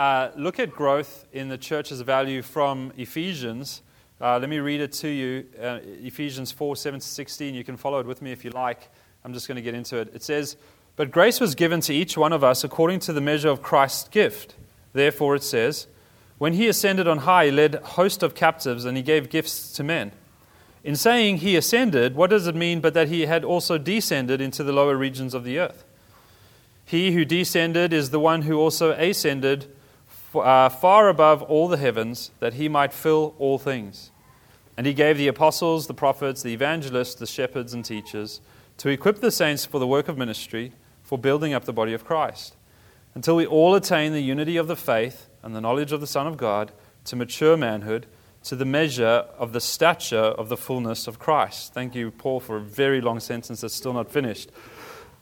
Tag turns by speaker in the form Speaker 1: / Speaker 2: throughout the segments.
Speaker 1: uh, look at growth in the church's value from Ephesians, uh, let me read it to you. Uh, Ephesians 4 7 to 16. You can follow it with me if you like. I'm just going to get into it. It says, But grace was given to each one of us according to the measure of Christ's gift. Therefore, it says, When he ascended on high, he led a host of captives and he gave gifts to men. In saying he ascended, what does it mean but that he had also descended into the lower regions of the earth? He who descended is the one who also ascended uh, far above all the heavens, that he might fill all things. And he gave the apostles, the prophets, the evangelists, the shepherds, and teachers to equip the saints for the work of ministry, for building up the body of Christ, until we all attain the unity of the faith and the knowledge of the Son of God, to mature manhood, to the measure of the stature of the fullness of Christ. Thank you, Paul, for a very long sentence that's still not finished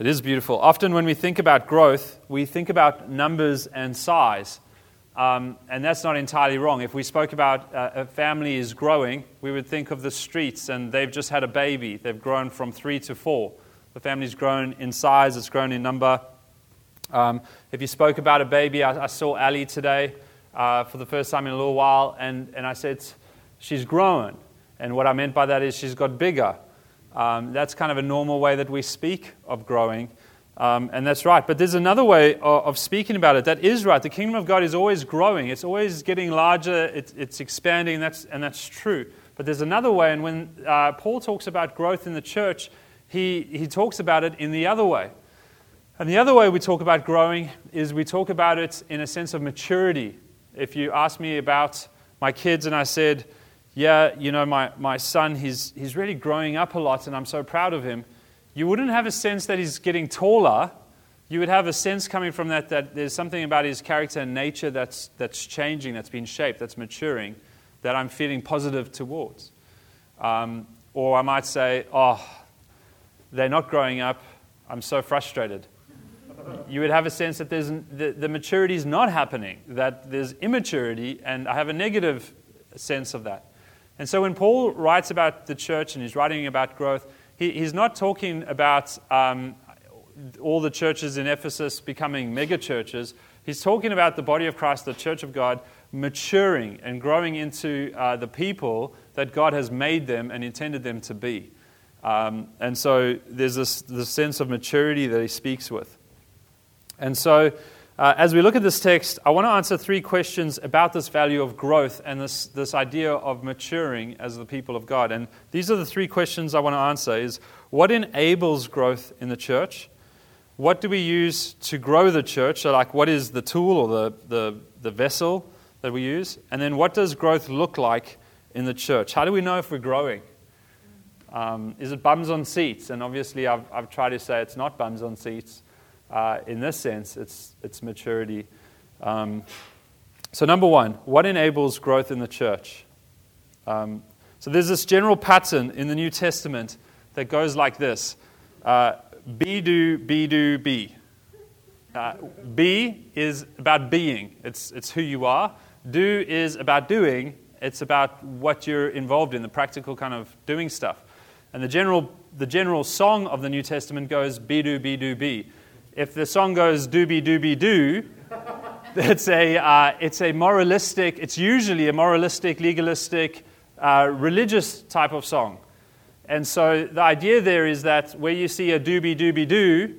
Speaker 1: It is beautiful. Often, when we think about growth, we think about numbers and size. Um, and that's not entirely wrong. If we spoke about uh, a family is growing, we would think of the streets and they've just had a baby. They've grown from three to four. The family's grown in size, it's grown in number. Um, if you spoke about a baby, I, I saw Ali today uh, for the first time in a little while, and, and I said, She's grown. And what I meant by that is she's got bigger. Um, that's kind of a normal way that we speak of growing. Um, and that's right. But there's another way of, of, speaking about it that is right. The kingdom of God is always growing, it's always getting larger, it, it's expanding, and that's, and that's true. But there's another way, and when uh, Paul talks about growth in the church, he, he talks about it in the other way. And the other way we talk about growing is we talk about it in a sense of maturity. If you ask me about my kids and I said, yeah, you know, my, my son, he's, he's really growing up a lot and I'm so proud of him, you wouldn't have a sense that he's getting taller. You would have a sense coming from that that there's something about his character and nature that's, that's changing, that's been shaped, that's maturing, that I'm feeling positive towards. Um, or I might say, oh, they're not growing up, I'm so frustrated. You would have a sense that there's, the, the maturity is not happening, that there's immaturity, and I have a negative sense of that. And so when Paul writes about the church and he's writing about growth, he, he's not talking about um, all the churches in Ephesus becoming mega churches. He's talking about the body of Christ, the church of God, maturing and growing into uh, the people that God has made them and intended them to be. Um, and so there's this, this sense of maturity that he speaks with. And so uh, as we look at this text, I want to answer three questions about this value of growth and this, this idea of maturing as the people of God. And these are the three questions I want to answer is what enables growth in the church? What do we use to grow the church? So like what is the tool or the, the, the vessel that we use? And then what does growth look like in the church? How do we know if we're growing? Um, is it bums on seats? And obviously I've, I've tried to say it's not bums on seats uh, in this sense, it's, it's maturity. Um, so, number one, what enables growth in the church? Um, so, there's this general pattern in the New Testament that goes like this uh, be, do, be, do, be. Uh, be is about being, it's, it's who you are. Do is about doing, it's about what you're involved in, the practical kind of doing stuff. And the general, the general song of the New Testament goes be, do, be, do, be if the song goes doobie doobie doo, it's a, uh, it's a moralistic, it's usually a moralistic, legalistic, uh, religious type of song. And so the idea there is that where you see a doobie doobie doo,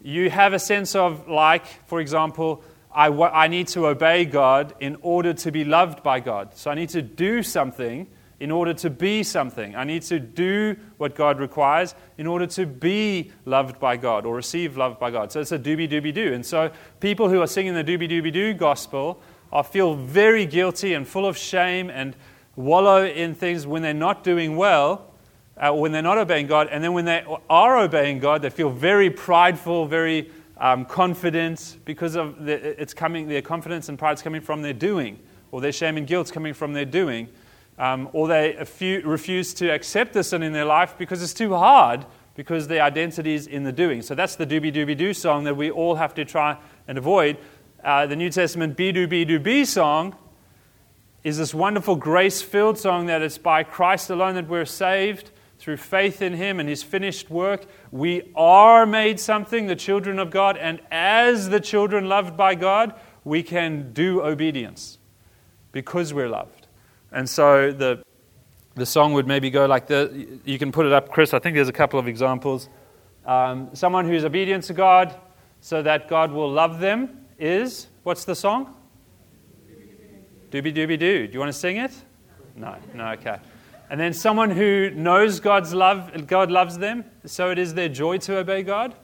Speaker 1: you have a sense of, like, for example, I, I need to obey God in order to be loved by God. So I need to do something in order to be something. I need to do what God requires in order to be loved by God or receive love by God. So it's a doobie doobie doo. And so people who are singing the doobie doobie doo gospel are feel very guilty and full of shame and wallow in things when they're not doing well. Uh, when they're not obeying God, and then when they are obeying God, they feel very prideful, very um, confident because of the, it's coming, their confidence and pride's coming from their doing, or their shame and guilt's coming from their doing, um, or they refuse to accept the sin in their life because it's too hard because their identity is in the doing. So that's the doobie doobie doo song that we all have to try and avoid. Uh, the New Testament be do be do be song is this wonderful grace filled song that it's by Christ alone that we're saved through faith in Him and His finished work. We are made something, the children of God, and as the children loved by God, we can do obedience because we're loved. And so the, the song would maybe go like this. You can put it up, Chris. I think there's a couple of examples. Um, someone who's obedient to God so that God will love them is what's the song? Doobie doobie doo. Do you want to sing it? No, no, okay. And then someone who knows God's love, God loves them, so it is their joy to obey God,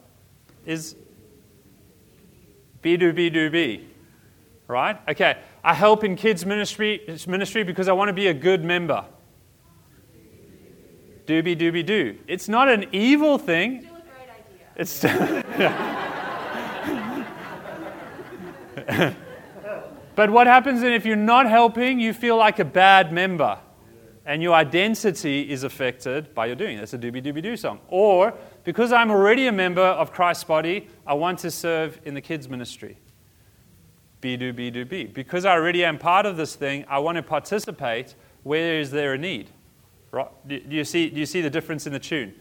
Speaker 1: is be do be do be. Right? Okay. I help in kids ministry ministry because I want to be a good member. Doobie doobie doo. It's not an evil thing. It's but what happens then if you're not helping? You feel like a bad member and your identity is affected by your doing. That's a doobie doobie doo song. Or because I'm already a member of Christ's body, I want to serve in the kids' ministry. Be do be do be. Because I already am part of this thing, I want to participate where is there a need. Right? Do you see, do you see the difference in the tune?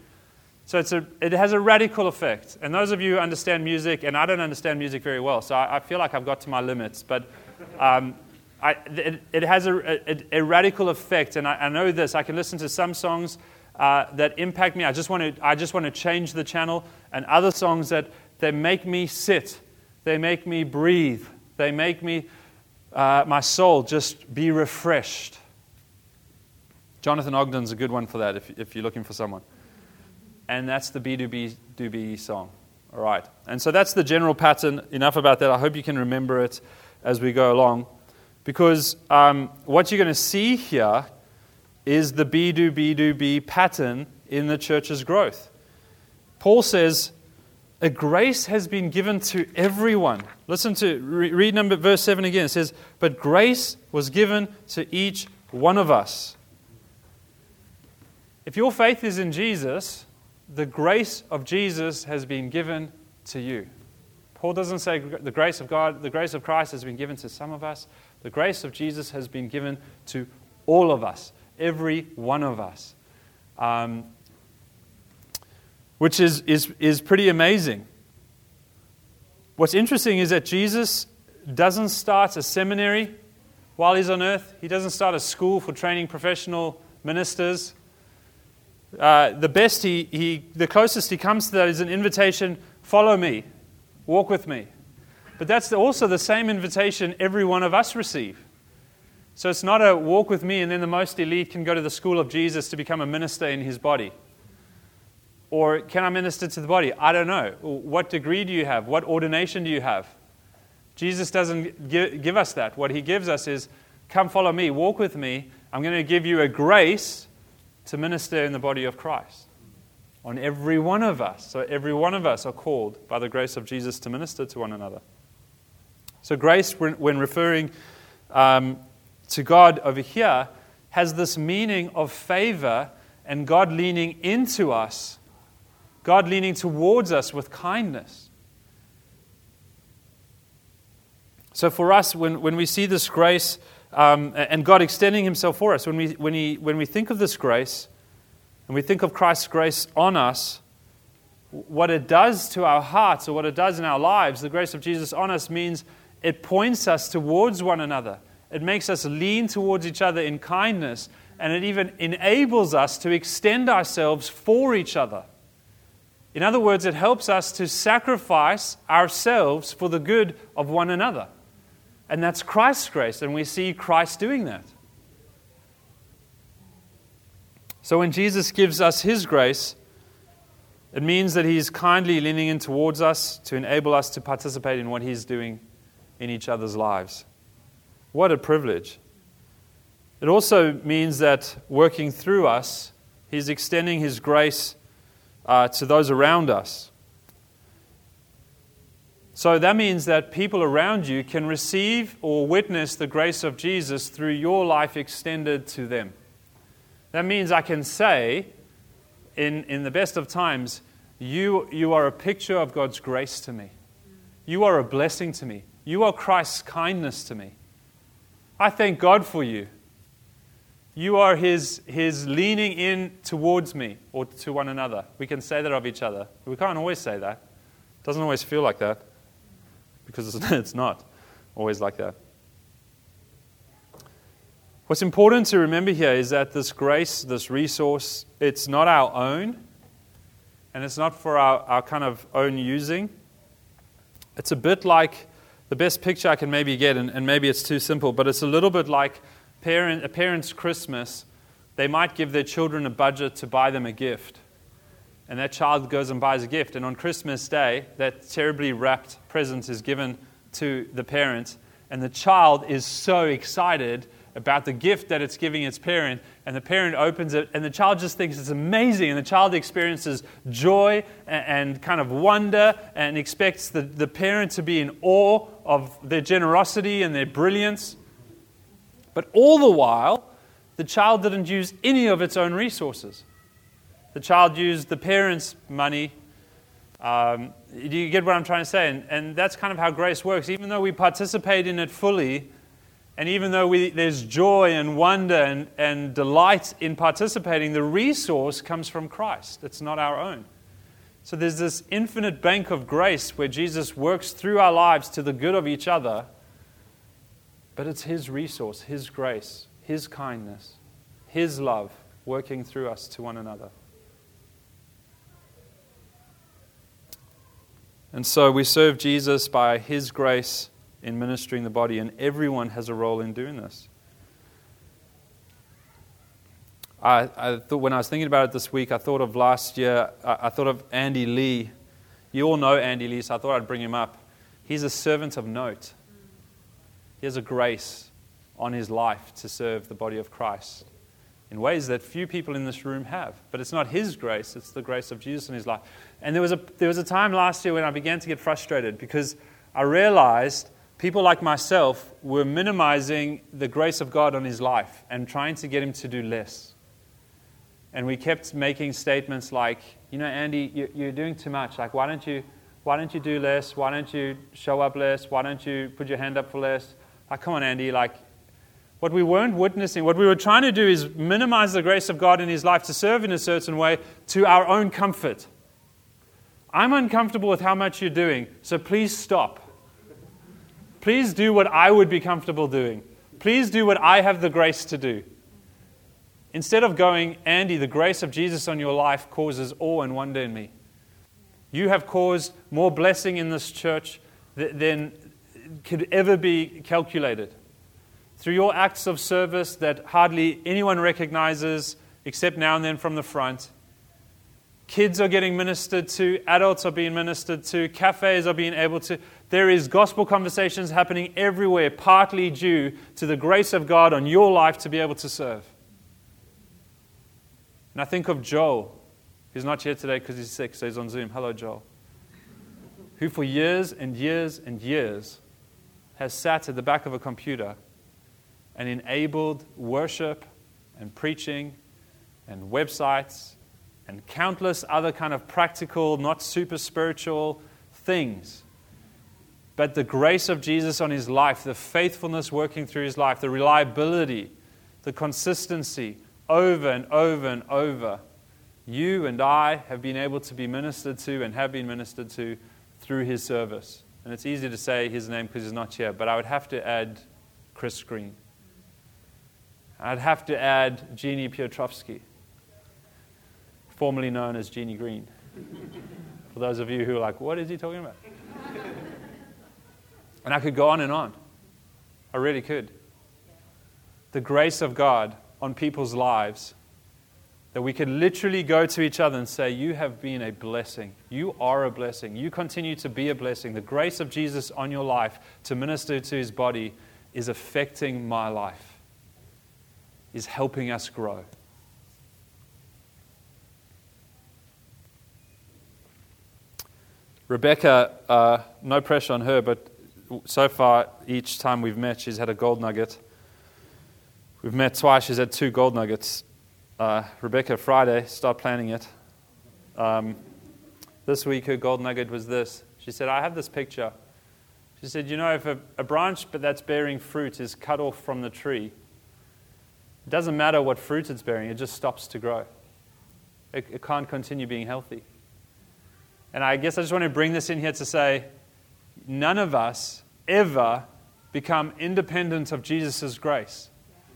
Speaker 1: So it's a, it has a radical effect. And those of you who understand music, and I don't understand music very well, so I, I feel like I've got to my limits, but um, I, it, it, has a, a, a, radical effect, and I, I, know this. I can listen to some songs uh, that impact me. I just, want to, I just want to change the channel, and other songs that they make me sit, they make me breathe, they make me, uh, my soul just be refreshed. Jonathan Ogden's a good one for that if, if you're looking for someone. And that's the B2B Doobie song. All right. And so that's the general pattern. Enough about that. I hope you can remember it as we go along. Because um, what you're going to see here is the be do, be do, be pattern in the church's growth. Paul says, a grace has been given to everyone. Listen to, read number, verse 7 again. It says, But grace was given to each one of us. If your faith is in Jesus, the grace of Jesus has been given to you. Paul doesn't say the grace of God, the grace of Christ has been given to some of us. The grace of Jesus has been given to all of us, every one of us, um, which is, is, is pretty amazing. What's interesting is that Jesus doesn't start a seminary while he's on earth, he doesn't start a school for training professional ministers. Uh, the best he, he, the closest he comes to that is an invitation follow me, walk with me. But that's also the same invitation every one of us receive. So it's not a walk with me and then the most elite can go to the school of Jesus to become a minister in his body. Or can I minister to the body? I don't know. What degree do you have? What ordination do you have? Jesus doesn't give, us that. What he gives us is come follow me, walk with me. I'm going to give you a grace to minister in the body of Christ. On every one of us. So every one of us are called by the grace of Jesus to minister to one another. So, grace, when referring um, to God over here, has this meaning of favor and God leaning into us, God leaning towards us with kindness. So, for us, when, when we see this grace um, and God extending Himself for us, when we, when, he, when we think of this grace and we think of Christ's grace on us, what it does to our hearts or what it does in our lives, the grace of Jesus on us means it points us towards one another. It makes us lean towards each other in kindness, and it even enables us to extend ourselves for each other. In other words, it helps us to sacrifice ourselves for the good of one another. And that's Christ's grace, and we see Christ doing that. So when Jesus gives us his grace, it means that he's kindly leaning in towards us to enable us to participate in what he's doing in each other's lives. What a privilege. It also means that working through us, He's extending His grace uh, to those around us. So that means that people around you can receive or witness the grace of Jesus through your life extended to them. That means I can say, in, in the best of times, you, you are a picture of God's grace to me. You are a blessing to me. You are Christ's kindness to me. I thank God for you. You are his, his leaning in towards me or to one another. We can say that of each other. We can't always say that. It doesn't always feel like that because it's not always like that. What's important to remember here is that this grace, this resource, it's not our own and it's not for our, our kind of own using. It's a bit like the best picture I can maybe get, and, and maybe it's too simple, but it's a little bit like parent, a parent's Christmas. They might give their children a budget to buy them a gift. And that child goes and buys a gift. And on Christmas Day, that terribly wrapped present is given to the parent. And the child is so excited about the gift that it's giving its parent, and the parent opens it, and the child just thinks it's amazing, and the child experiences joy and, and, kind of wonder and expects the, the parent to be in awe of their generosity and their brilliance. But all the while, the child didn't use any of its own resources. The child used the parent's money. Um, do you get what I'm trying to say? And, and that's kind of how grace works. Even though we participate in it fully, and even though we, there's joy and wonder and, and delight in participating, the resource comes from Christ. It's not our own. So there's this infinite bank of grace where Jesus works through our lives to the good of each other, but it's His resource, His grace, His kindness, His love working through us to one another. And so we serve Jesus by His grace in ministering the body, and everyone has a role in doing this. I, I thought when I was thinking about it this week, I thought of last year, I, I thought of Andy Lee. You all know Andy Lee, so I thought I'd bring him up. He's a servant of note. He has a grace on his life to serve the body of Christ in ways that few people in this room have. But it's not his grace, it's the grace of Jesus in his life. And there was a, there was a time last year when I began to get frustrated because I realized people like myself were minimizing the grace of God on his life and trying to get him to do less. And we kept making statements like, you know, Andy, you're doing too much. Like, why don't you, why don't you do less? Why don't you show up less? Why don't you put your hand up for less? Like, come on, Andy. Like, what we weren't witnessing, what we were trying to do is minimize the grace of God in his life to serve in a certain way to our own comfort. I'm uncomfortable with how much you're doing, so please stop. Please do what I would be comfortable doing. Please do what I have the grace to do. Instead of going, Andy, the grace of Jesus on your life causes awe and wonder in me. You have caused more blessing in this church than could ever be calculated. Through your acts of service that hardly anyone recognizes except now and then from the front, kids are getting ministered to, adults are being ministered to, cafes are being able to. There is gospel conversations happening everywhere, partly due to the grace of God on your life to be able to serve. And I think of Joel. He's not here today because he's sick, so he's on Zoom. Hello, Joel. Who, for years and years and years, has sat at the back of a computer and enabled worship and preaching and websites and countless other kind of practical, not super spiritual things but the grace of Jesus on his life, the faithfulness working through his life, the reliability, the consistency over and over and over, you and I have been able to be ministered to and have been ministered to through his service. And it's easy to say his name because he's not here, but I would have to add Chris Green. I'd have to add Jeannie Piotrowski, formerly known as Jeannie Green. For those of you who are like, what is he talking about? And I could go on and on. I really could. The grace of God on people's lives, that we could literally go to each other and say, You have been a blessing. You are a blessing. You continue to be a blessing. The grace of Jesus on your life to minister to his body is affecting my life, is helping us grow. Rebecca, uh, no pressure on her, but so far, each time we've met, she's had a gold nugget. We've met twice, she's had two gold nuggets. Uh, Rebecca, Friday, start planning it. Um, this week, her gold nugget was this. She said, I have this picture. She said, You know, if a, a branch but that's bearing fruit is cut off from the tree, it doesn't matter what fruit it's bearing, it just stops to grow. It, it can't continue being healthy. And I guess I just want to bring this in here to say none of us ever become independent of Jesus' grace.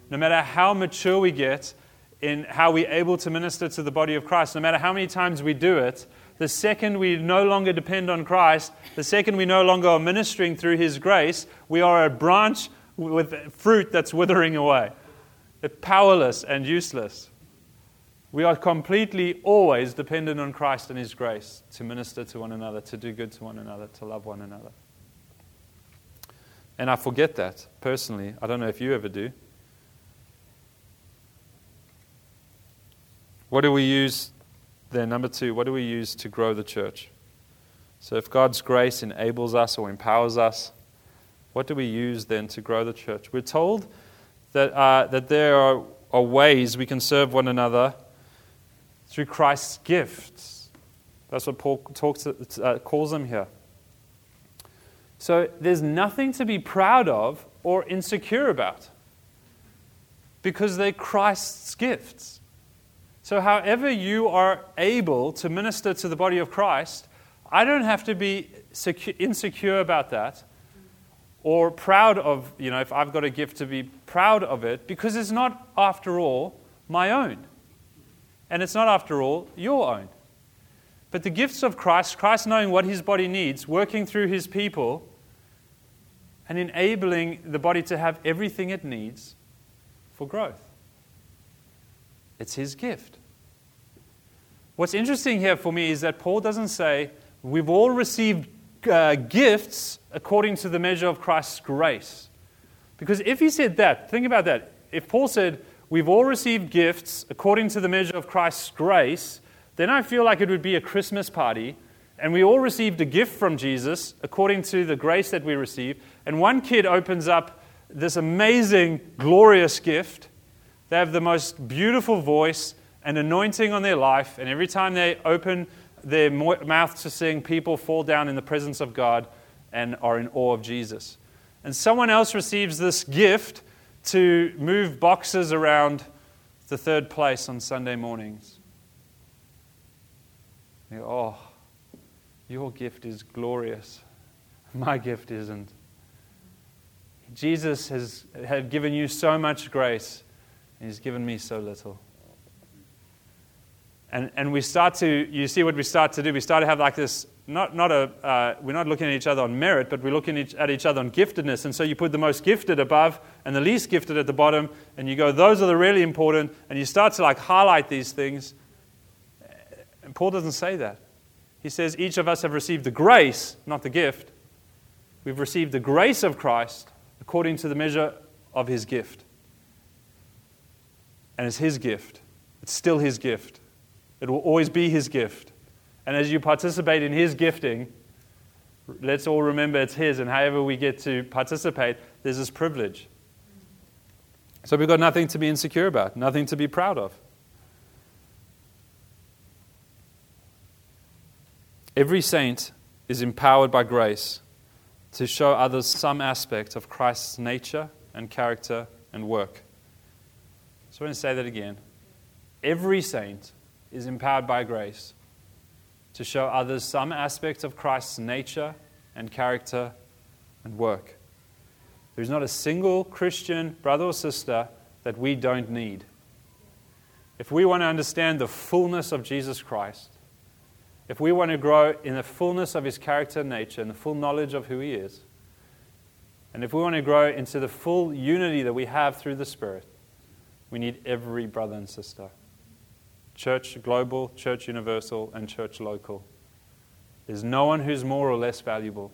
Speaker 1: No matter how mature we get in how we're able to minister to the body of Christ, no matter how many times we do it, the second we no longer depend on Christ, the second we no longer are ministering through His grace, we are a branch with fruit that's withering away. Powerless and useless. We are completely always dependent on Christ and His grace to minister to one another, to do good to one another, to love one another. And I forget that personally. I don't know if you ever do. What do we use then? Number two, what do we use to grow the church? So, if God's grace enables us or empowers us, what do we use then to grow the church? We're told that, uh, that there are, are ways we can serve one another through Christ's gifts. That's what Paul talks, uh, calls them here. So there's nothing to be proud of or insecure about because they're Christ's gifts. So, however, you are able to minister to the body of Christ, I don't have to be insecure about that or proud of, you know, if I've got a gift to be proud of it because it's not, after all, my own. And it's not, after all, your own. But the gifts of Christ, Christ knowing what his body needs, working through his people, and enabling the body to have everything it needs for growth. It's his gift. What's interesting here for me is that Paul doesn't say, we've all received uh, gifts according to the measure of Christ's grace. Because if he said that, think about that. If Paul said, we've all received gifts according to the measure of Christ's grace, then I feel like it would be a Christmas party, and we all received a gift from Jesus according to the grace that we received. And one kid opens up this amazing, glorious gift. They have the most beautiful voice and anointing on their life, and every time they open their mouth to sing, people fall down in the presence of God and are in awe of Jesus. And someone else receives this gift to move boxes around the third place on Sunday mornings. Go, oh, your gift is glorious. My gift isn't. Jesus has had given you so much grace, and He's given me so little. And, and we start to, you see what we start to do? We start to have like this not, not a, uh, we're not looking at each other on merit, but we're looking at each other on giftedness. And so you put the most gifted above and the least gifted at the bottom, and you go, those are the really important, and you start to like highlight these things. And Paul doesn't say that. He says each of us have received the grace, not the gift. We've received the grace of Christ according to the measure of his gift. And it's his gift. It's still his gift. It will always be his gift. And as you participate in His gifting, let's all remember it's His, and however we get to participate, there's this privilege. So we've got nothing to be insecure about, nothing to be proud of. Every saint is empowered by grace to show others some aspect of Christ's nature and character and work. So I'm going to say that again. Every saint is empowered by grace to show others some aspect of Christ's nature and character and work. There's not a single Christian brother or sister that we don't need. If we want to understand the fullness of Jesus Christ, if we want to grow in the fullness of his character and nature and the full knowledge of who he is, and if we want to grow into the full unity that we have through the Spirit, we need every brother and sister church global, church universal, and church local. There's no one who's more or less valuable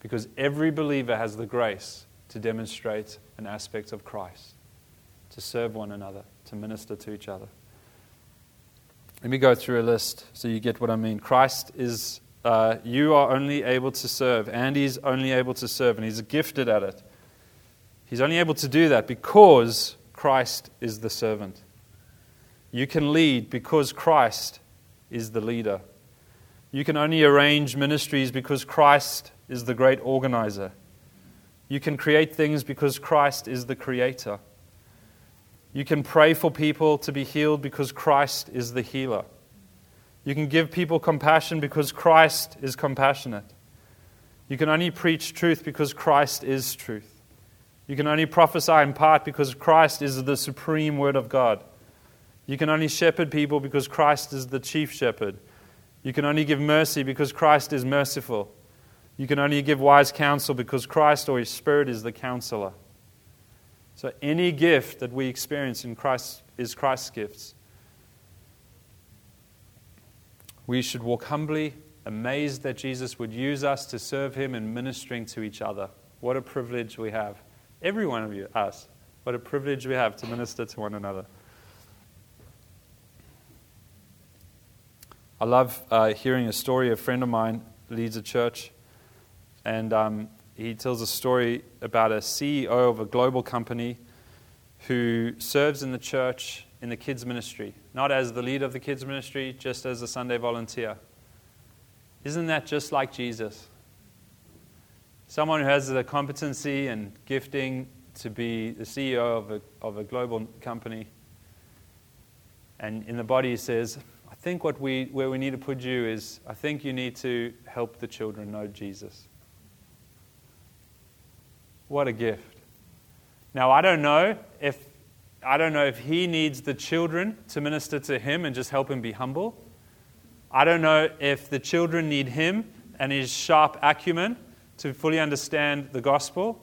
Speaker 1: because every believer has the grace to demonstrate an aspect of Christ, to serve one another, to minister to each other. Let me go through a list so you get what I mean. Christ is uh, you are only able to serve. Andy's only able to serve, and he's gifted at it. He's only able to do that because Christ is the servant. You can lead because Christ is the leader. You can only arrange ministries because Christ is the great organizer. You can create things because Christ is the creator. You can pray for people to be healed because Christ is the healer. You can give people compassion because Christ is compassionate. You can only preach truth because Christ is truth. You can only prophesy in part because Christ is the supreme word of God. You can only shepherd people because Christ is the chief shepherd. You can only give mercy because Christ is merciful. You can only give wise counsel because Christ or His Spirit is the counselor. So any gift that we experience in Christ is Christ's gifts. We should walk humbly, amazed that Jesus would use us to serve Him in ministering to each other. What a privilege we have. Every one of you, us. What a privilege we have to minister to one another. I love uh, hearing a story. A friend of mine leads a church, and um, he tells a story about a CEO of a global company who serves in the church in the kids' ministry, not as the leader of the kids' ministry, just as a Sunday volunteer. Isn't that just like Jesus? Someone who has the competency and gifting to be the CEO of a, of a global company. And in the body, he says, think what we, where we need to put you is, I think you need to help the children know Jesus. What a gift. Now, I don't know if I don't know if he needs the children to minister to him and just help him be humble. I don't know if the children need him and his sharp acumen to fully understand the gospel.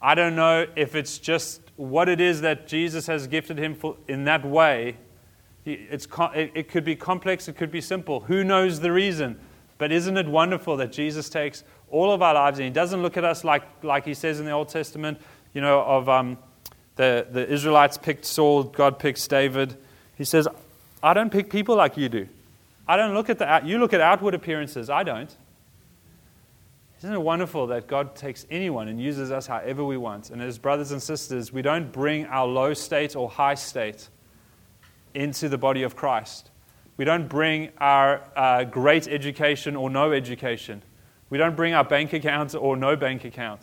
Speaker 1: I don't know if it's just what it is that Jesus has gifted him for in that way. It's, it could be complex, it could be simple. Who knows the reason? But isn't it wonderful that Jesus takes all of our lives and he doesn't look at us like, like he says in the Old Testament, you know, of. Um, the, the Israelites picked Saul, God picks David. He says, I don't pick people like you do. I don't look at the, you look at outward appearances. I don't. Isn't it wonderful that God takes anyone and uses us however we want? And as brothers and sisters, we don't bring our low state or high state into the body of Christ. We don't bring our uh, great education or no education. We don't bring our bank account or no bank account.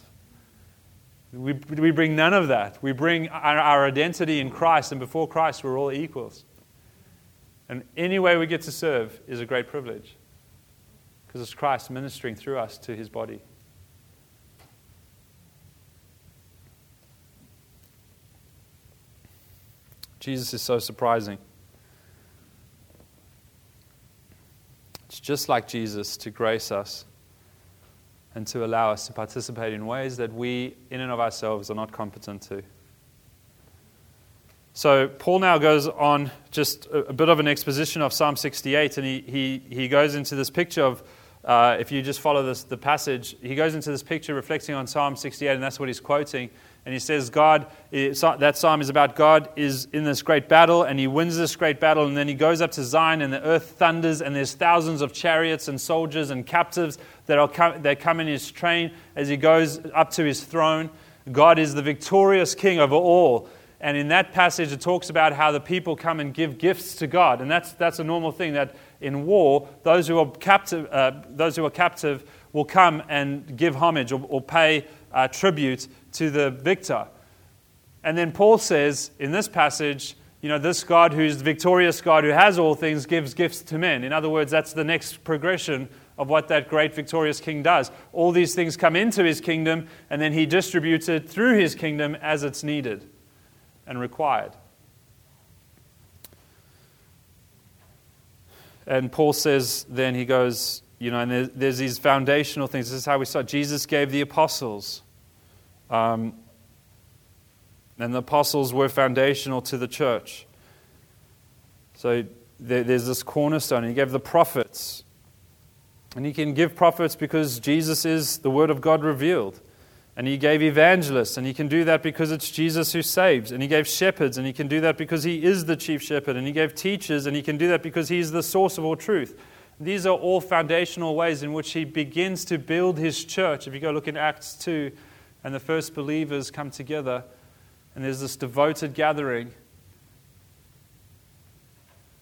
Speaker 1: We, we bring none of that. We bring our, our identity in Christ, and before Christ, we're all equals. And any way we get to serve is a great privilege because it's Christ ministering through us to his body. Jesus is so surprising. It's just like Jesus to grace us and to allow us to participate in ways that we, in and of ourselves, are not competent to. So, Paul now goes on just a, bit of an exposition of Psalm 68, and he, he, he goes into this picture of, uh, if you just follow this, the passage, he goes into this picture reflecting on Psalm 68, and that's what he's quoting. And he says, God, that psalm is about God is in this great battle, and he wins this great battle, and then he goes up to Zion, and the earth thunders, and there's thousands of chariots and soldiers and captives that, are come, that come in his train as he goes up to his throne. God is the victorious king over all. And in that passage, it talks about how the people come and give gifts to God. And that's, that's a normal thing that in war, those who are captive, uh, those who are captive will come and give homage or, or pay uh, tribute to the victor. And then Paul says in this passage, you know, this God who's the victorious God who has all things gives gifts to men. In other words, that's the next progression of what that great victorious king does. All these things come into his kingdom, and then he distributes it through his kingdom as it's needed and required. And Paul says, then he goes, you know, and there's, these foundational things. This is how we start. Jesus gave the apostles. Um, and the apostles were foundational to the church. So there, there's this cornerstone. He gave the prophets. And he can give prophets because Jesus is the Word of God revealed. And he gave evangelists, and he can do that because it's Jesus who saves. And he gave shepherds, and he can do that because he is the chief shepherd. And he gave teachers, and he can do that because he's the source of all truth. These are all foundational ways in which he begins to build his church. If you go look in Acts 2, and the first believers come together, and there's this devoted gathering.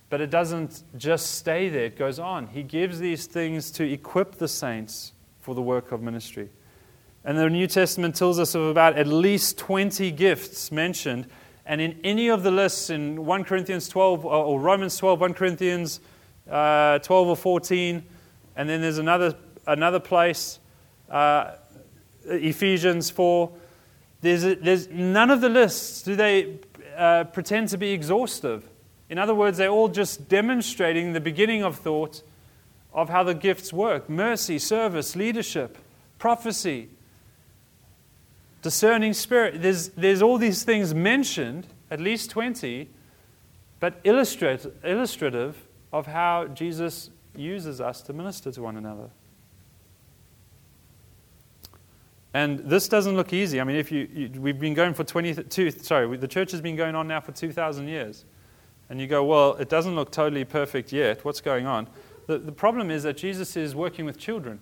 Speaker 1: But it doesn't just stay there, it goes on. He gives these things to equip the saints for the work of ministry. And the New Testament tells us of about at least 20 gifts mentioned. And in any of the lists, in 1 Corinthians 12 or Romans 12, 1 Corinthians uh, 12 or 14, and then there's another, another place, uh, Ephesians 4. There's, there's none of the lists do they uh, pretend to be exhaustive. In other words, they're all just demonstrating the beginning of thought of how the gifts work mercy, service, leadership, prophecy, discerning spirit. There's, there's all these things mentioned, at least 20, but illustrate, illustrative of how Jesus uses us to minister to one another. And this doesn't look easy. I mean, if you, you we've been going for 22, sorry, the church has been going on now for 2,000 years. And you go, well, it doesn't look totally perfect yet. What's going on? The, the problem is that Jesus is working with children.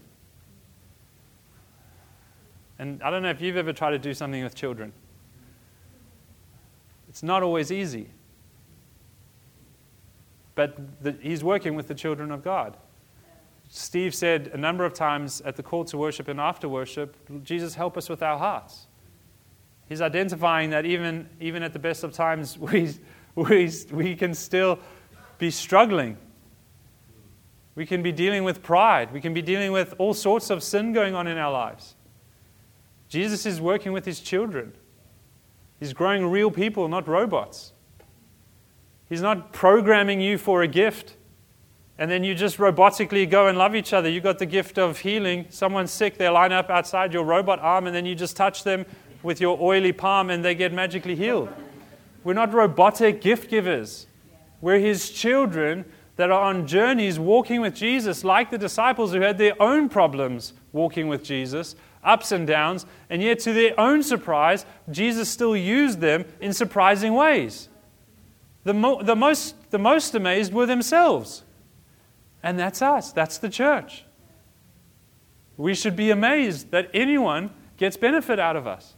Speaker 1: And I don't know if you've ever tried to do something with children. It's not always easy. But the, he's working with the children of God. Steve said a number of times at the call to worship and after worship, Jesus, help us with our hearts. He's identifying that even, even at the best of times, we, we, we can still be struggling. We can be dealing with pride. We can be dealing with all sorts of sin going on in our lives. Jesus is working with his children. He's growing real people, not robots. He's not programming you for a gift and then you just robotically go and love each other. You got the gift of healing. Someone's sick, they line up outside your robot arm, and then you just touch them with your oily palm and they get magically healed. We're not robotic gift givers. We're his children that are on journeys walking with Jesus, like the disciples who had their own problems walking with Jesus, ups and downs, and yet to their own surprise, Jesus still used them in surprising ways. The, mo- the, most, the most amazed were themselves. And that's us, that's the church. We should be amazed that anyone gets benefit out of us.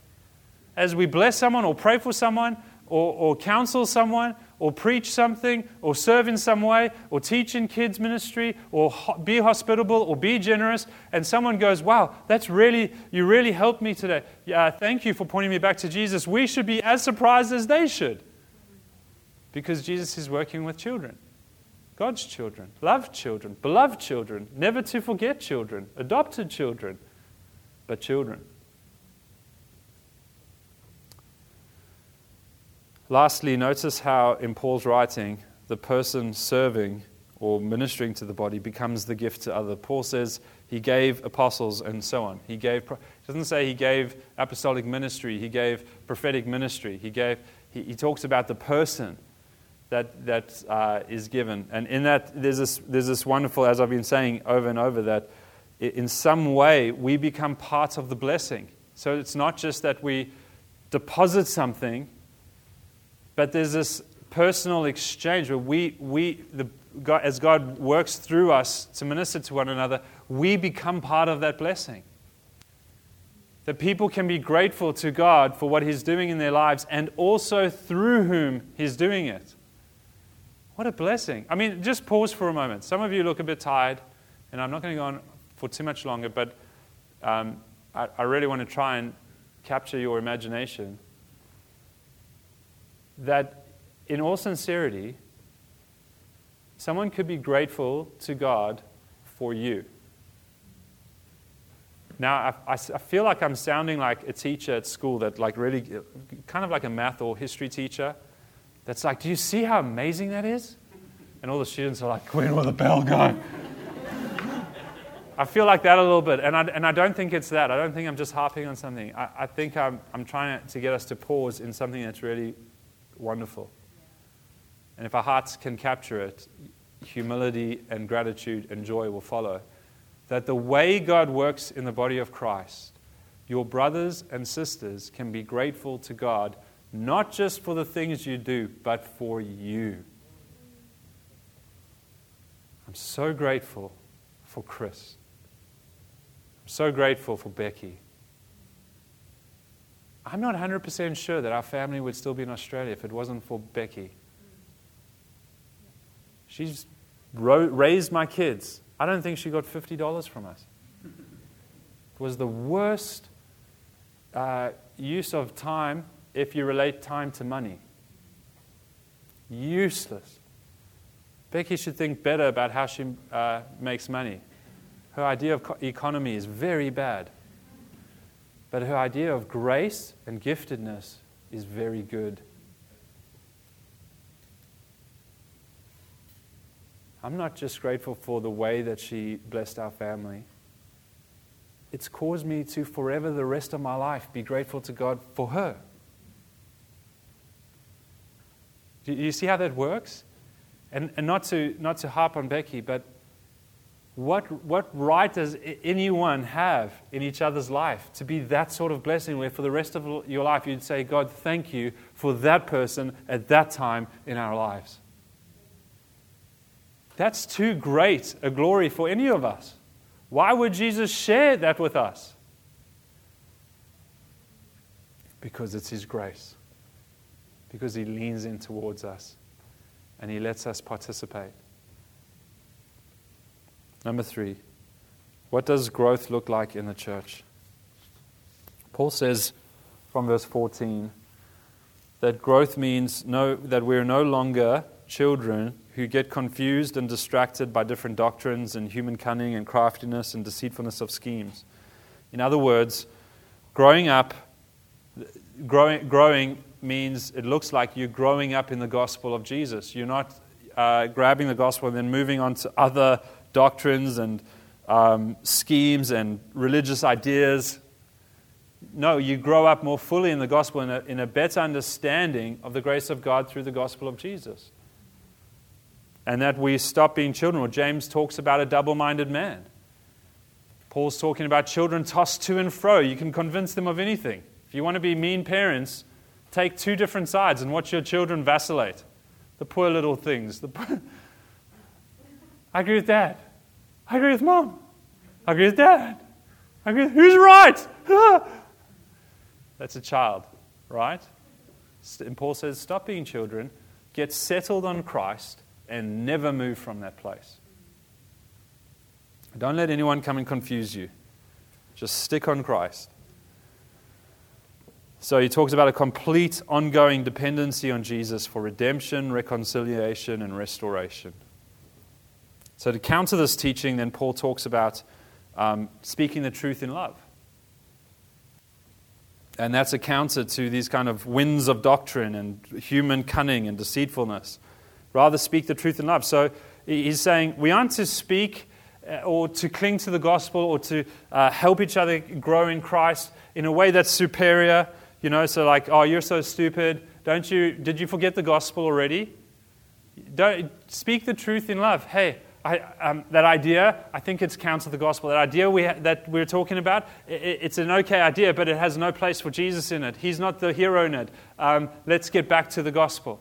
Speaker 1: As we bless someone or pray for someone or, or counsel someone or preach something or serve in some way or teach in kids' ministry or ho- be hospitable or be generous, and someone goes, Wow, that's really, you really helped me today. Yeah, thank you for pointing me back to Jesus. We should be as surprised as they should because Jesus is working with children. God's children, loved children, beloved children, never to forget children, adopted children, but children. Lastly, notice how in Paul's writing, the person serving or ministering to the body becomes the gift to other. Paul says he gave apostles and so on. He gave doesn't say he gave apostolic ministry, he gave prophetic ministry. He gave he, he talks about the person that, that uh, is given. And in that, there's this, there's this wonderful, as I've been saying over and over, that in some way we become part of the blessing. So it's not just that we deposit something, but there's this personal exchange where we, we the, God, as God works through us to minister to one another, we become part of that blessing. That people can be grateful to God for what He's doing in their lives and also through whom He's doing it. What a blessing. I mean, just pause for a moment. Some of you look a bit tired, and I'm not going to go on for too much longer, but um, I, I really want to try and capture your imagination. That, in all sincerity, someone could be grateful to God for you. Now, I, I, I, feel like I'm sounding like a teacher at school that, like, really, kind of like a math or history teacher that's like, do you see how amazing that is? And all the students are like, when will the bell go? I feel like that a little bit, and I, and I don't think it's that. I don't think I'm just harping on something. I, I think I'm, I'm trying to get us to pause in something that's really wonderful. And if our hearts can capture it, humility and gratitude and joy will follow. That the way God works in the body of Christ, your brothers and sisters can be grateful to God not just for the things you do, but for you. I'm so grateful for Chris. I'm so grateful for Becky. I'm not 100% sure that our family would still be in Australia if it wasn't for Becky. She's raised my kids. I don't think she got $50 from us. It was the worst uh, use of time if you relate time to money. Useless. Becky should think better about how she uh, makes money. Her idea of co- economy is very bad. But her idea of grace and giftedness is very good. I'm not just grateful for the way that she blessed our family. It's caused me to forever, the rest of my life, be grateful to God for her. Do you see how that works? And, and not, to, not to harp on Becky, but what, what right does anyone have in each other's life to be that sort of blessing where for the rest of your life you'd say, God, thank you for that person at that time in our lives? That's too great a glory for any of us. Why would Jesus share that with us? Because it's His grace, because He leans in towards us and He lets us participate. Number three, what does growth look like in the church? Paul says from verse 14 that growth means no, that we're no longer children who get confused and distracted by different doctrines and human cunning and craftiness and deceitfulness of schemes. In other words, growing up, growing, growing means it looks like you're growing up in the gospel of Jesus. You're not uh, grabbing the gospel and then moving on to other doctrines and um, schemes and religious ideas. No, you grow up more fully in the gospel in a, in a better understanding of the grace of God through the gospel of Jesus. And that we stop being children. Or James talks about a double minded man. Paul's talking about children tossed to and fro. You can convince them of anything. If you want to be mean parents, take two different sides and watch your children vacillate. The poor little things. I agree with dad. I agree with mom. I agree with dad. I agree with who's right? That's a child, right? And Paul says, stop being children, get settled on Christ, and never move from that place. Don't let anyone come and confuse you. Just stick on Christ. So he talks about a complete ongoing dependency on Jesus for redemption, reconciliation, and restoration. So, to counter this teaching, then Paul talks about um, speaking the truth in love. And that's a counter to these kind of winds of doctrine and human cunning and deceitfulness. Rather, speak the truth in love. So, he's saying we aren't to speak uh, or to cling to the gospel or to uh, help each other grow in Christ in a way that's superior. You know, so like, oh, you're so stupid. Don't you, did you forget the gospel already? Don't speak the truth in love. Hey, I, um, that idea, I think it's counter the gospel. That idea we ha- that we're talking about, it, it's an okay idea, but it has no place for Jesus in it. He's not the hero in it. Um, let's get back to the gospel.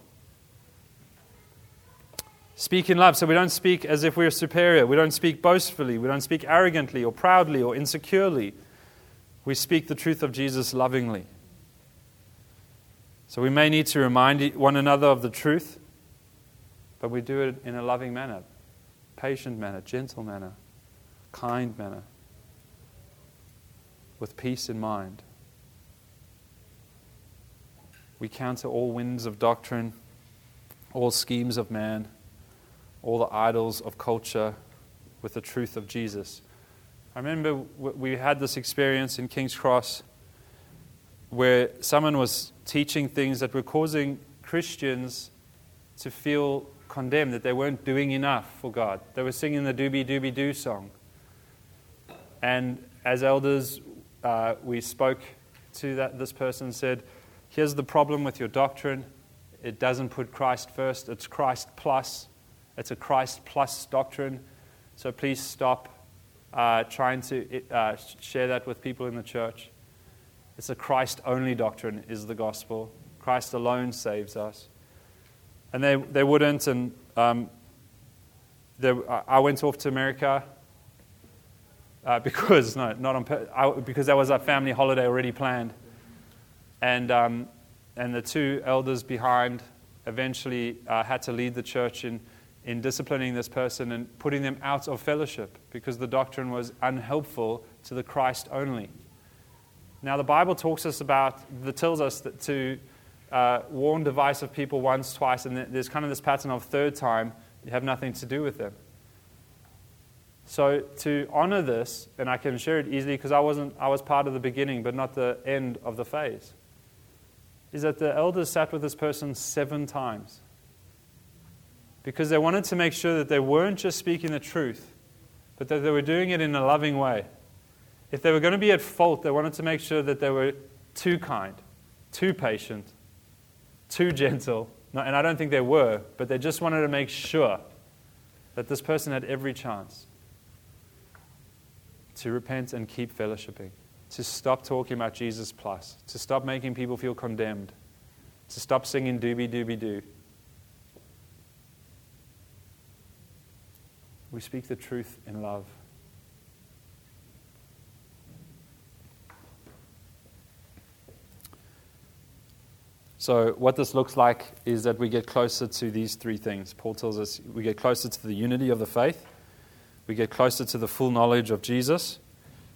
Speaker 1: Speak in love. So we don't speak as if we're superior. We don't speak boastfully. We don't speak arrogantly or proudly or insecurely. We speak the truth of Jesus lovingly. So we may need to remind one another of the truth, but we do it in a loving manner patient manner, gentle manner, kind manner, with peace in mind. We counter all winds of doctrine, all schemes of man, all the idols of culture with the truth of Jesus. I remember we had this experience in King's Cross where someone was teaching things that were causing Christians to feel condemned that they weren't doing enough for God. They were singing the doobie doobie doo song. And as elders, uh, we spoke to that, this person and said, Here's the problem with your doctrine. It doesn't put Christ first, it's Christ plus. It's a Christ plus doctrine. So please stop uh, trying to uh, share that with people in the church. It's a Christ only doctrine, is the gospel. Christ alone saves us. And they, they wouldn't. And um, there, I went off to America uh, because, no, not on, I, because that was our family holiday already planned. And, um, and the two elders behind eventually uh, had to lead the church in, in disciplining this person and putting them out of fellowship because the doctrine was unhelpful to the Christ only. Now, the Bible talks us about, that tells us that to uh, warn divisive people once, twice, and there's kind of this pattern of third time, you have nothing to do with them. So to honor this, and I can share it easily because I wasn't I was part of the beginning but not the end of the phase, is that the elders sat with this person seven times. Because they wanted to make sure that they weren't just speaking the truth, but that they were doing it in a loving way. If they were going to be at fault, they wanted to make sure that they were too kind, too patient, too gentle. And I don't think they were, but they just wanted to make sure that this person had every chance to repent and keep fellowshipping, to stop talking about Jesus plus, to stop making people feel condemned, to stop singing doobie doobie doo. We speak the truth in love. So, what this looks like is that we get closer to these three things. Paul tells us we get closer to the unity of the faith, we get closer to the full knowledge of Jesus,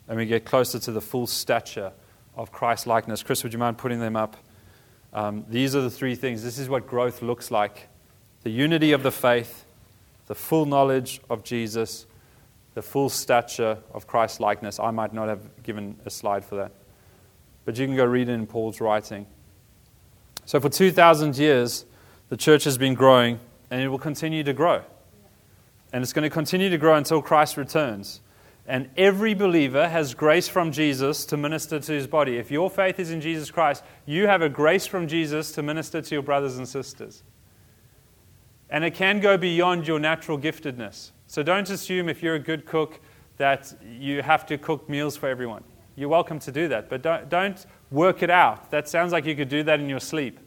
Speaker 1: and we get closer to the full stature of Christ likeness. Chris, would you mind putting them up? Um, these are the three things. This is what growth looks like the unity of the faith, the full knowledge of Jesus, the full stature of Christ likeness. I might not have given a slide for that, but you can go read it in Paul's writing. So, for 2,000 years, the church has been growing and it will continue to grow. And it's going to continue to grow until Christ returns. And every believer has grace from Jesus to minister to his body. If your faith is in Jesus Christ, you have a grace from Jesus to minister to your brothers and sisters. And it can go beyond your natural giftedness. So don't assume if you're a good cook that you have to cook meals for everyone. You're welcome to do that, but don't, don't work it out. That sounds like you could do that in your sleep,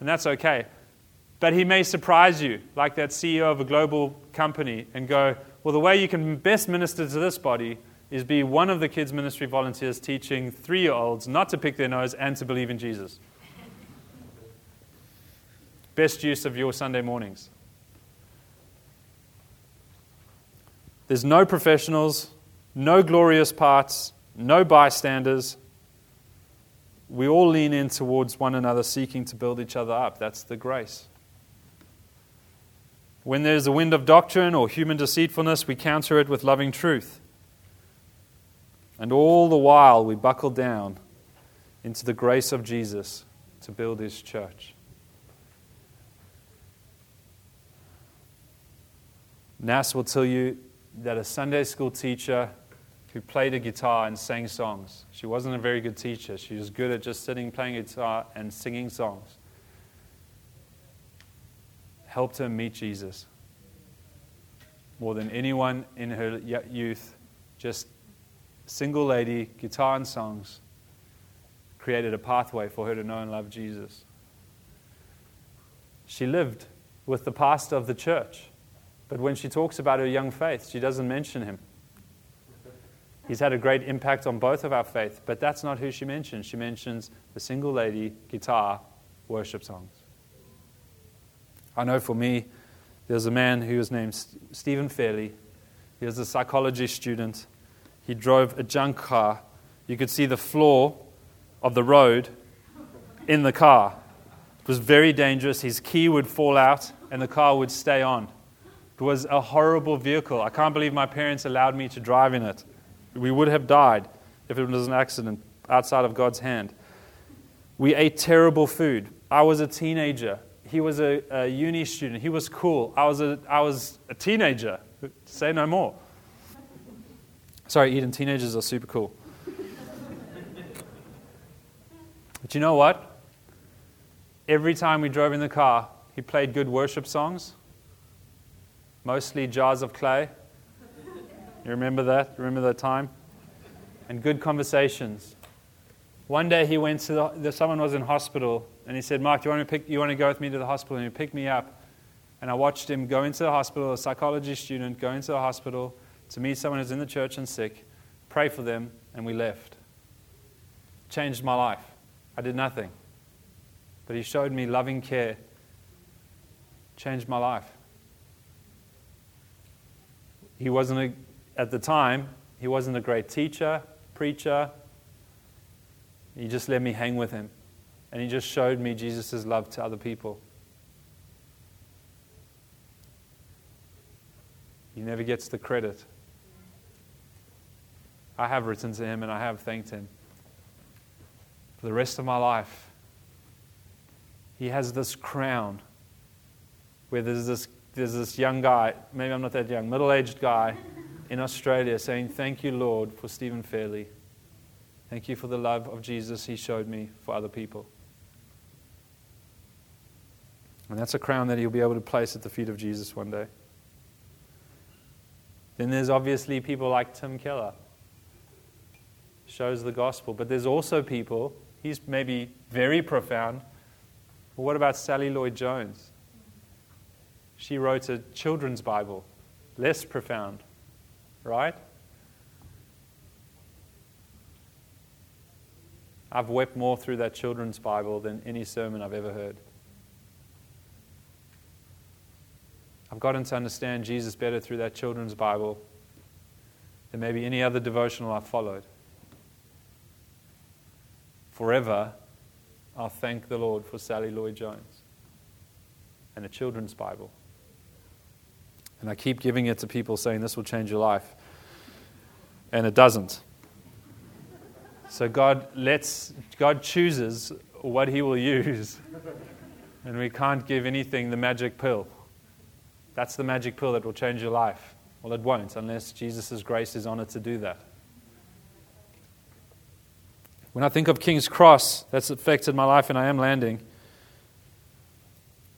Speaker 1: and that's okay. But he may surprise you, like that CEO of a global company, and go, Well, the way you can best minister to this body is be one of the kids' ministry volunteers teaching three year olds not to pick their nose and to believe in Jesus. Best use of your Sunday mornings. There's no professionals, no glorious parts, no bystanders. We all lean in towards one another, seeking to build each other up. That's the grace. When there's a wind of doctrine or human deceitfulness, we counter it with loving truth. And all the while, we buckle down into the grace of Jesus to build his church. Nas will tell you that a Sunday school teacher who played a guitar and sang songs. She wasn't a very good teacher. She was good at just sitting, playing guitar, and singing songs. Helped her meet Jesus. More than anyone in her youth, just single lady, guitar and songs, created a pathway for her to know and love Jesus. She lived with the pastor of the church, but when she talks about her young faith, she doesn't mention him. He's had a great impact on both of our faith, but that's not who she mentions. She mentions the single lady guitar worship songs. I know for me, there's a man who was named Stephen Fairley. He was a psychology student. He drove a junk car. You could see the floor of the road in the car. It was very dangerous. His key would fall out and the car would stay on. It was a horrible vehicle. I can't believe my parents allowed me to drive in it. We would have died if it was an accident outside of God's hand. We ate terrible food. I was a teenager. He was a, a uni student. He was cool. I was a, I was a teenager. Say no more. Sorry, Eden, teenagers are super cool. but you know what? Every time we drove in the car, he played good worship songs, mostly jars of clay. You remember that? Remember that time? And good conversations. One day he went to the, someone was in hospital and he said, Mark, do you want to pick, you want to go with me to the hospital? And he picked me up And I watched him go into the hospital, a psychology student, go into the hospital to meet someone who's in the church and sick, pray for them, and we left. Changed my life. I did nothing. But he showed me loving care. Changed my life. He wasn't, a, at the time, he wasn't a great teacher, preacher. He just let me hang with him. And he just showed me Jesus' love to other people. He never gets the credit. I have written to him and I have thanked him for the rest of my life. He has this crown where there's this, there's this young guy, maybe I'm not that young, middle aged guy in Australia saying, Thank you, Lord, for Stephen Fairley. Thank you for the love of Jesus he showed me for other people. And that's a crown that he'll be able to place at the feet of Jesus one day. Then there's obviously people like Tim Keller. Shows the gospel. But there's also people, he's maybe very profound. But what about Sally Lloyd Jones? She wrote a children's Bible, less profound, right? I've wept more through that children's Bible than any sermon I've ever heard. I've gotten to understand Jesus better through that children's Bible than maybe any other devotional I've followed. Forever, I'll thank the Lord for Sally Lloyd Jones and the children's Bible. And I keep giving it to people saying this will change your life. And it doesn't. So God lets God chooses what he will use. And we can't give anything the magic pill. That's the magic pill that will change your life. Well, it won't unless Jesus' grace is on it to do that. When I think of King's Cross, that's affected my life, and I am landing.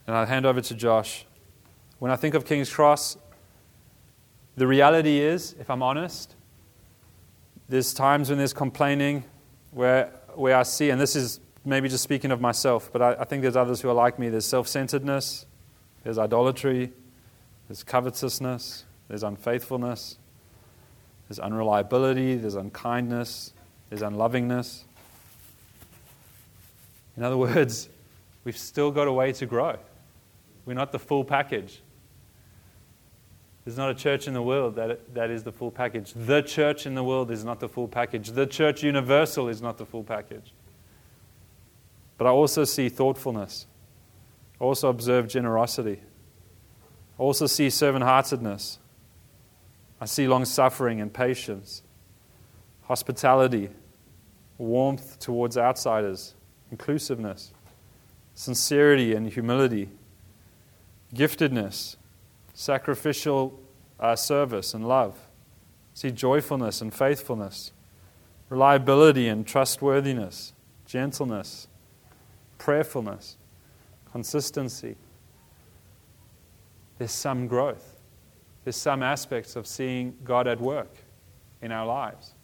Speaker 1: And I'll hand over to Josh. When I think of King's Cross, the reality is, if I'm honest, there's times when there's complaining where, where I see, and this is maybe just speaking of myself, but I, I think there's others who are like me. There's self centeredness, there's idolatry, there's covetousness, there's unfaithfulness, there's unreliability, there's unkindness, there's unlovingness. In other words, we've still got a way to grow. We're not the full package. There's not a church in the world that, that is the full package. The church in the world is not the full package. The church universal is not the full package. But I also see thoughtfulness. I also observe generosity. I also see servant heartedness. I see long suffering and patience, hospitality, warmth towards outsiders, inclusiveness, sincerity and humility, giftedness, sacrificial uh, service and love. See joyfulness and faithfulness, reliability and trustworthiness, gentleness, prayerfulness, consistency there's some growth. There's some aspects of seeing God at work in our lives.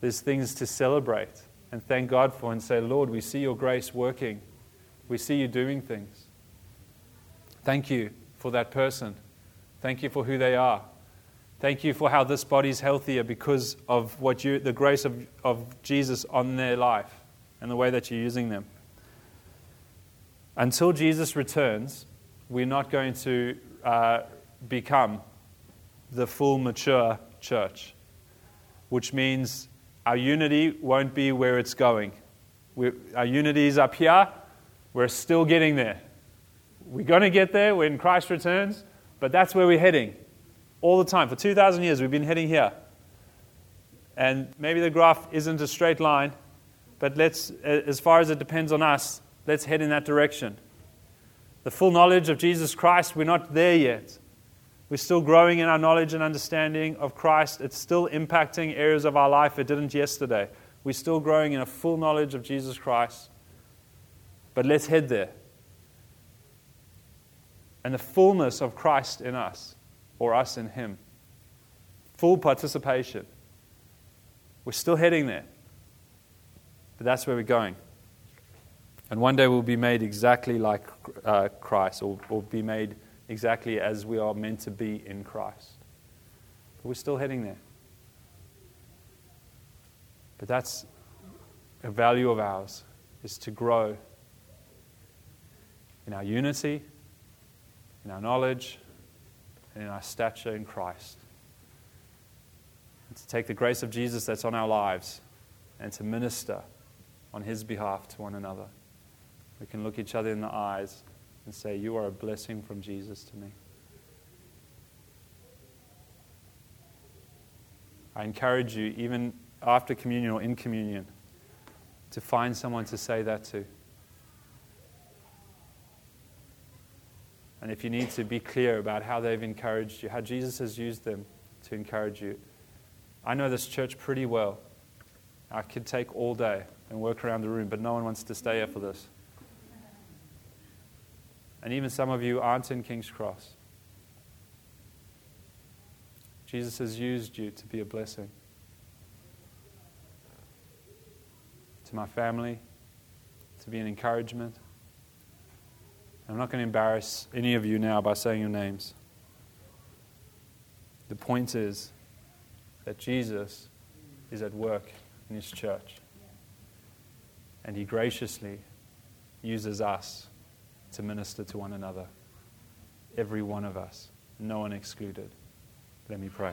Speaker 1: There's things to celebrate and thank God for and say, Lord, we see your grace working. We see you doing things. Thank you for that person. Thank you for who they are. Thank you for how this body is healthier because of what you, the grace of, of Jesus on their life and the way that you're using them. Until Jesus returns, we're not going to uh, become the full mature church, which means our unity won't be where it's going. we our unity is up here, we're still getting there. We're going to get there when Christ returns, but that's where we're heading all the time. For 2,000 years, we've been heading here. And maybe the graph isn't a straight line, but let's, as far as it depends on us, let's head in that direction the full knowledge of Jesus Christ, we're not there yet. We're still growing in our knowledge and understanding of Christ. It's still impacting areas of our life it didn't yesterday. We're still growing in a full knowledge of Jesus Christ. But let's head there. And the fullness of Christ in us, or us in Him. Full participation. We're still heading there. But that's where we're going. And one day we'll be made exactly like uh, Christ, or, or be made exactly as we are meant to be in Christ. But we're still heading there. But that's a value of ours, is to grow in our unity, in our knowledge, and in our stature in Christ. And to take the grace of Jesus that's on our lives and to minister on His behalf to one another. We can look each other in the eyes and say, You are a blessing from Jesus to me. I encourage you, even after communion or in communion, to find someone to say that to. And if you need to be clear about how they've encouraged you, how Jesus has used them to encourage you. I know this church pretty well. I could take all day and work around the room, but no one wants to stay here for this. And even some of you aren't in King's Cross. Jesus has used you to be a blessing to my family, to be an encouragement. I'm not going to embarrass any of you now by saying your names. The point is that Jesus is at work in his church. And he graciously uses us to minister to one another. Every one of us, no one excluded. Let me pray.